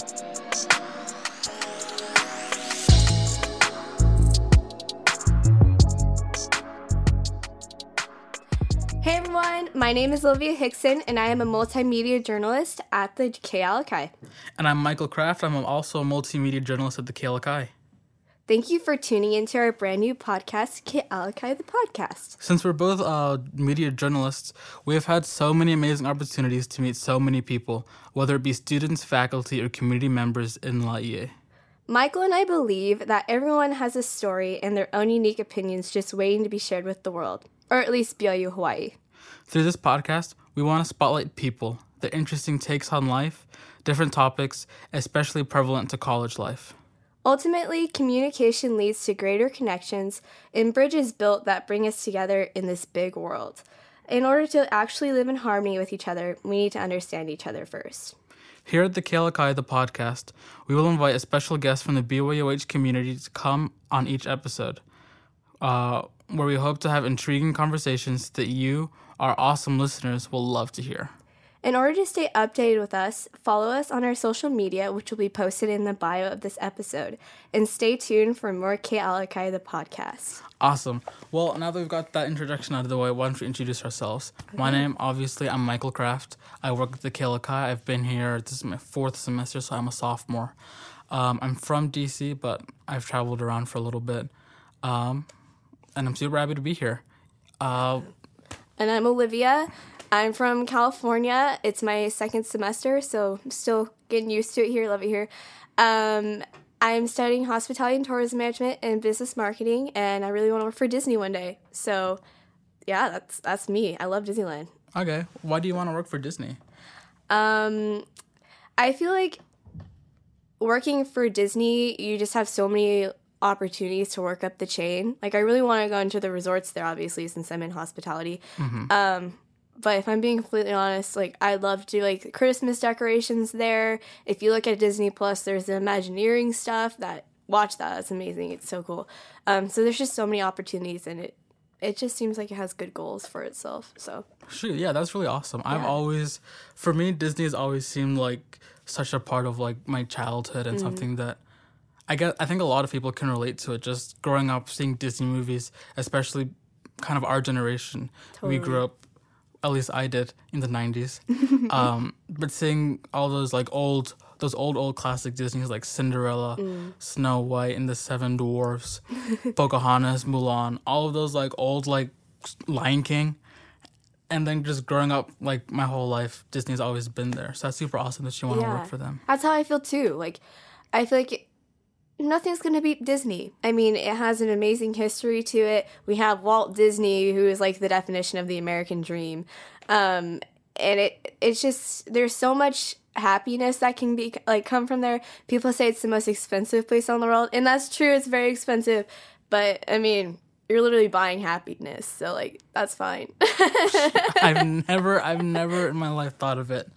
Hey everyone, my name is Olivia Hickson and I am a multimedia journalist at the Ke Alaka'i. And I'm Michael Kraft. I'm also a multimedia journalist at the Ke Alaka'i. Thank you for tuning into our brand new podcast, Ke Alaka'i the Podcast. Since we're both uh, media journalists, we have had so many amazing opportunities to meet so many people, whether it be students, faculty, or community members in Laie. Michael and I believe that everyone has a story and their own unique opinions just waiting to be shared with the world, or at least BYU Hawaii. Through this podcast, we want to spotlight people, their interesting takes on life, different topics, especially prevalent to college life. Ultimately, communication leads to greater connections and bridges built that bring us together in this big world. In order to actually live in harmony with each other, we need to understand each other first. Here at the Ke Alaka'i, the podcast, we will invite a special guest from the BYUH community to come on each episode, uh, where we hope to have intriguing conversations that you, our awesome listeners, will love to hear. In order to stay updated with us, follow us on our social media, which will be posted in the bio of this episode, and stay tuned for more Ke Alaka'i the podcast. Awesome. Well, now that we've got that introduction out of the way, why don't we introduce ourselves? My name, obviously, I'm Michael Kraft. I work at the Ke Alaka'i. I've been here, this is my fourth semester, so I'm a sophomore. Um, I'm from DC, but I've traveled around for a little bit. Um, and I'm super happy to be here. Uh, And I'm Olivia. I'm from California. It's my second semester, so I'm still getting used to it here. Love it here. Um, I'm studying hospitality and tourism management and business marketing, and I really want to work for Disney one day. So, yeah, that's that's me. I love Disneyland. okay, why do you want to work for Disney? Um, I feel like working for Disney, you just have so many opportunities to work up the chain. Like, I really want to go into the resorts there, obviously, since I'm in hospitality. Um, but if I'm being completely honest, like I love to do like Christmas decorations there. If you look at Disney Plus, there's the Imagineering stuff. That watch that. That's amazing. It's so cool. Um, so there's just so many opportunities, and it it just seems like it has good goals for itself. So Shoot, yeah, that's really awesome. I've always, for me, Disney has always seemed like such a part of like my childhood and something that I guess I think a lot of people can relate to it. Just growing up seeing Disney movies, especially kind of our generation. We grew up, at least I did, in the '90s. um, but seeing all those like old, those old old classic Disney's like Cinderella, Snow White, and the Seven Dwarfs, Pocahontas, Mulan, all of those like old like Lion King and then just growing up like my whole life disney's always been there so that's super awesome that you want to Yeah. work for them That's how I feel too. Like, I feel like nothing's going to beat Disney. I mean, it has an amazing history to it. We have Walt Disney, who is like the definition of the American dream. Um, and it it's just there's so much happiness that can be like come from there. People say it's the most expensive place on the world, and that's true. It's very expensive, but I mean, you're literally buying happiness, so like that's fine. i've never i've never in my life thought of it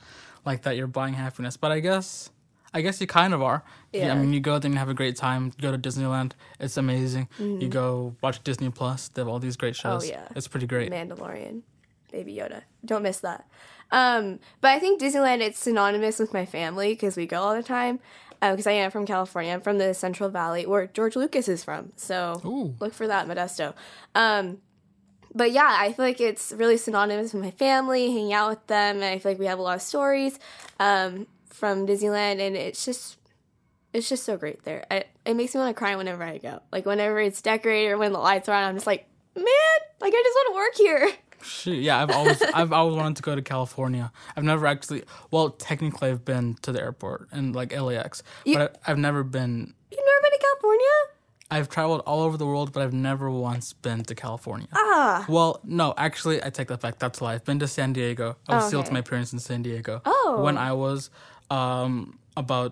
like that you're buying happiness but i guess i guess you kind of are Yeah, i mean you go there and you have a great time you go to disneyland it's amazing you go watch disney plus they have all these great shows Mm-hmm. Oh, yeah. it's pretty great Mandalorian, Baby Yoda. Don't miss that. Um, but I think Disneyland it's synonymous with my family because we go all the time. Because I am from California, I'm from the Central Valley where George Lucas is from. So Ooh. look for that, Modesto. Um, but yeah, I feel like it's really synonymous with my family, hanging out with them, and I feel like we have a lot of stories um, from Disneyland, and it's just it's just so great there. I, it makes me want to cry whenever I go. Like whenever it's decorated or when the lights are on, I'm just like, man, like I just want to work here. Shoot, yeah, I've always I've always wanted to go to California. I've never actually, well, technically, I've been to the airport and like LAX, You- but I, I've never been. You've never been to California? I've traveled all over the world, but I've never once been to California. Ah, Well, no, actually, I take that back. That's a lie. I've been to San Diego. I was Oh, still okay. to my parents in San Diego. Oh. When I was um, about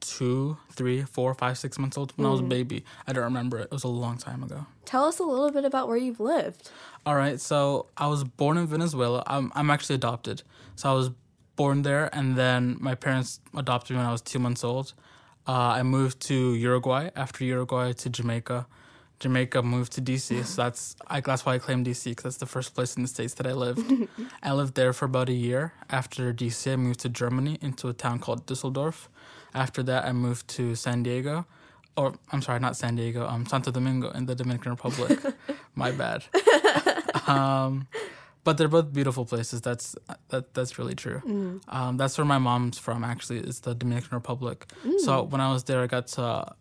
two, three, four, five, six months old, when I was Mm. a baby. I don't remember it. It was a long time ago. tell us a little bit about where you've lived. All right, so I was born in Venezuela. I'm I'm actually adopted. So I was born there, and then my parents adopted me when I was two months old. Uh, I moved to Uruguay. After Uruguay, to Jamaica. Jamaica moved to DC, so that's I, that's why I claim DC because that's the first place in the states that I lived. I lived there for about a year. After DC, I moved to Germany into a town called Düsseldorf. After that, I moved to San Diego, or I'm sorry, not San Diego, um, Santo Domingo in the Dominican Republic. My bad. um, but they're both beautiful places. That's that that's really true. Mm. Um, that's where my mom's from. Actually, is the Dominican Republic. So Mm. when I was there, I got to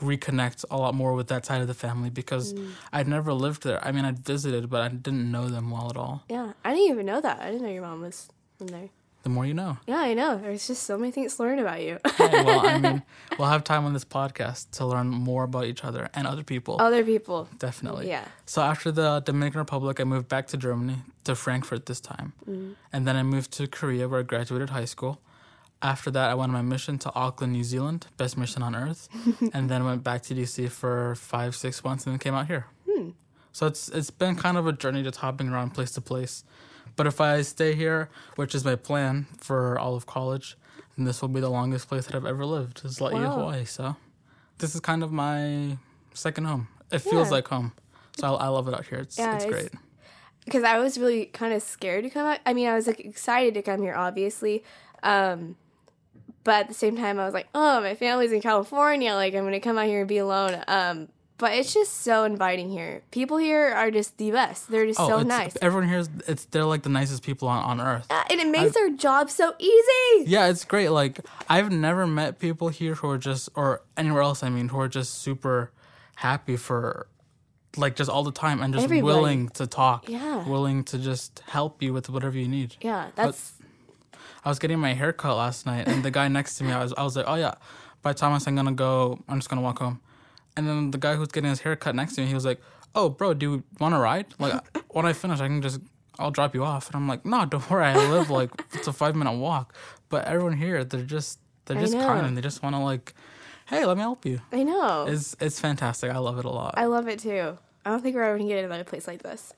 reconnect a lot more with that side of the family because Mm. I'd never lived there. I mean, I'd visited, but I didn't know them well at all. Yeah, I didn't even know that. I didn't know your mom was in there. The more you know. Yeah, I know. There's just so many things to learn about you. Yeah, well, I mean, we'll have time on this podcast to learn more about each other and other people. Other people. Definitely. Yeah. So after the Dominican Republic, I moved back to Germany, to Frankfurt this time. Mm. And then I moved to Korea where I graduated high school. After that, I went on my mission to Auckland, New Zealand, best mission on earth. and then went back to DC for five, six months and then came out here. Hmm. So it's it's been kind of a journey just hopping around place to place. But if I stay here, which is my plan for all of college, then this will be the longest place that I've ever lived, is Laie, Wow. Hawaii. So this is kind of my second home. It feels Yeah. like home. So I, I love it out here. It's, Yeah, it's it's- great. because I was really kind of scared to come out. I mean, I was like excited to come here, obviously, um, but at the same time, I was like, oh, my family's in California. Like, I'm gonna come out here and be alone. Um, but it's just so inviting here. People here are just the best. They're just so Oh, it's, nice, Everyone here is it's they're like the nicest people on, on earth. And it makes our job so easy. Yeah, it's great. Like I've never met people here who are just or anywhere else, I mean, who are just super happy for like just all the time and just Everybody. willing to talk. Yeah. Willing to just help you with whatever you need. Yeah, that's I was getting my hair cut last night and the guy next to me I was I was like, Oh yeah, by Thomas I'm gonna go I'm just gonna walk home. And then the guy who's getting his hair cut next to me, he was like, Oh bro, do you wanna ride? Like when I finish I can just I'll drop you off. And I'm like, No, don't worry, I live like it's a five minute walk. But everyone here, they're just they're just kind and they just wanna like, Hey, let me help you. I know. It's it's fantastic. I love it a lot. I love it too. I don't think we're ever gonna get another place like this.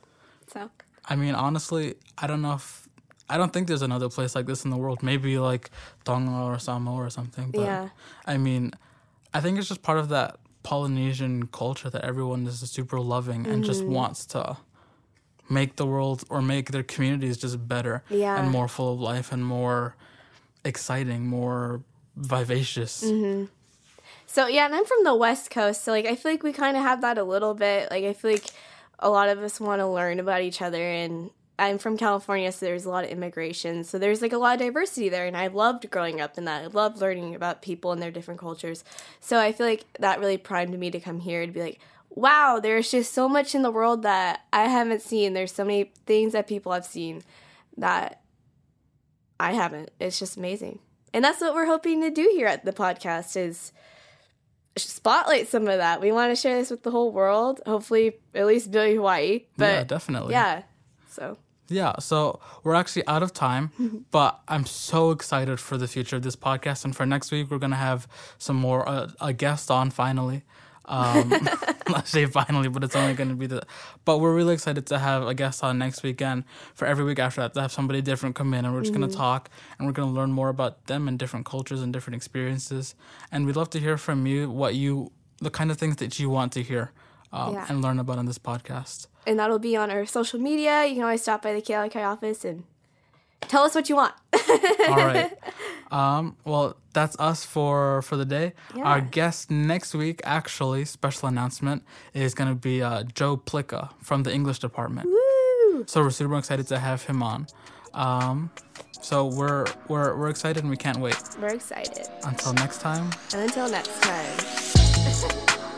So I mean, honestly, I don't know if I don't think there's another place like this in the world. Maybe like Tonga or Samoa or something. But Yeah. I mean, I think it's just part of that Polynesian culture that everyone is super loving and just Mm-hmm. wants to make the world or make their communities just better Yeah. and more full of life and more exciting, more vivacious. Mm-hmm. So yeah, and I'm from the West Coast, so like I feel like we kind of have that a little bit. Like I feel like a lot of us want to learn about each other, and I'm from California, so there's a lot of immigration, so there's like a lot of diversity there, and I loved growing up in that. I loved learning about people and their different cultures. So I feel like that really primed me to come here to be like, wow, there's just so much in the world that I haven't seen. There's so many things that people have seen that I haven't. It's just amazing. And that's what we're hoping to do here at the podcast is spotlight some of that. We want to share this with the whole world. Hopefully, at least Billy Hawaii. But yeah, definitely. yeah. So Yeah, so we're actually out of time, but I'm so excited for the future of this podcast. And for next week, we're gonna have some more uh, a guest on finally. Um, I say finally, but it's only gonna be the. But we're really excited to have a guest on next weekend. For every week after that, to have somebody different come in, and we're just gonna talk, and we're gonna learn more about them and different cultures and different experiences. And we'd love to hear from you what you the kind of things that you want to hear um, Yeah. and learn about on this podcast. And that'll be on our social media. You can always stop by the KLK office and tell us what you want. All right. Um, well, that's us for for the day. Yeah. Our guest next week, actually, special announcement is going to be uh, Joe Plicka from the English department. Woo! So we're super excited to have him on. Um, so we're we're we're excited and we can't wait. We're excited. Until next time. And until next time.